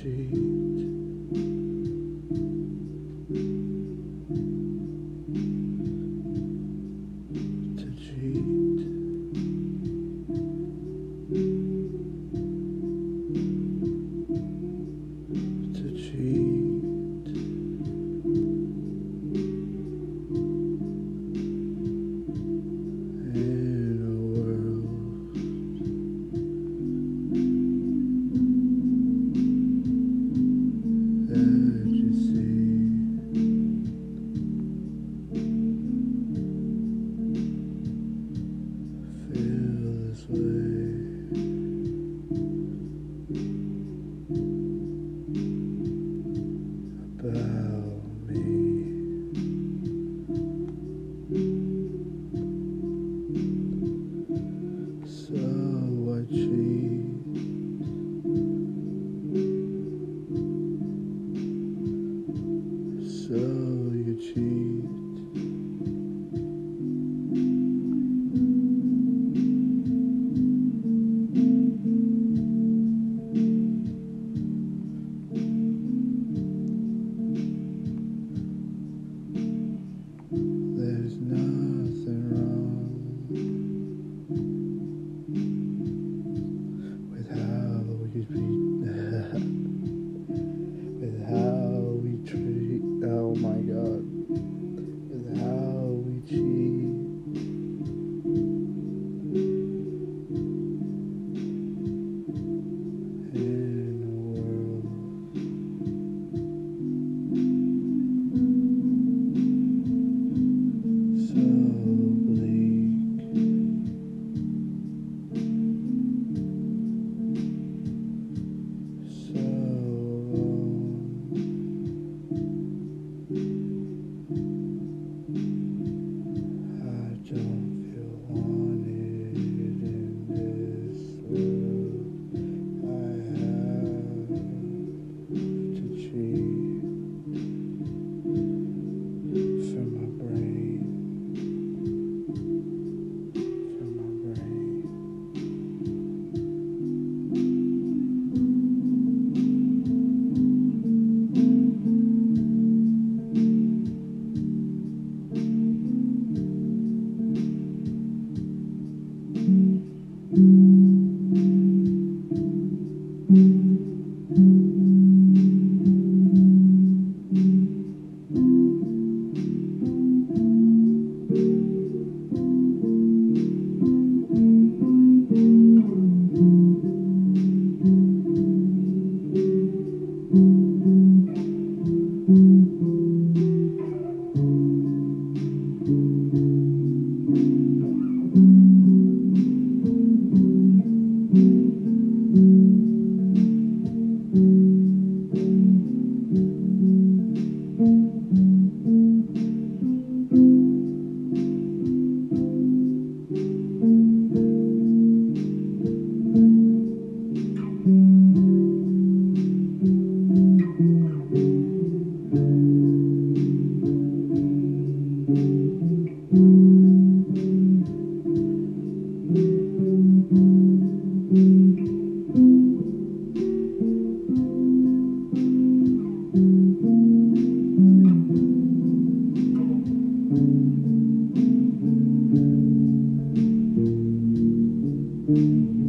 cheat. To cheat. There's Mm-hmm. Thank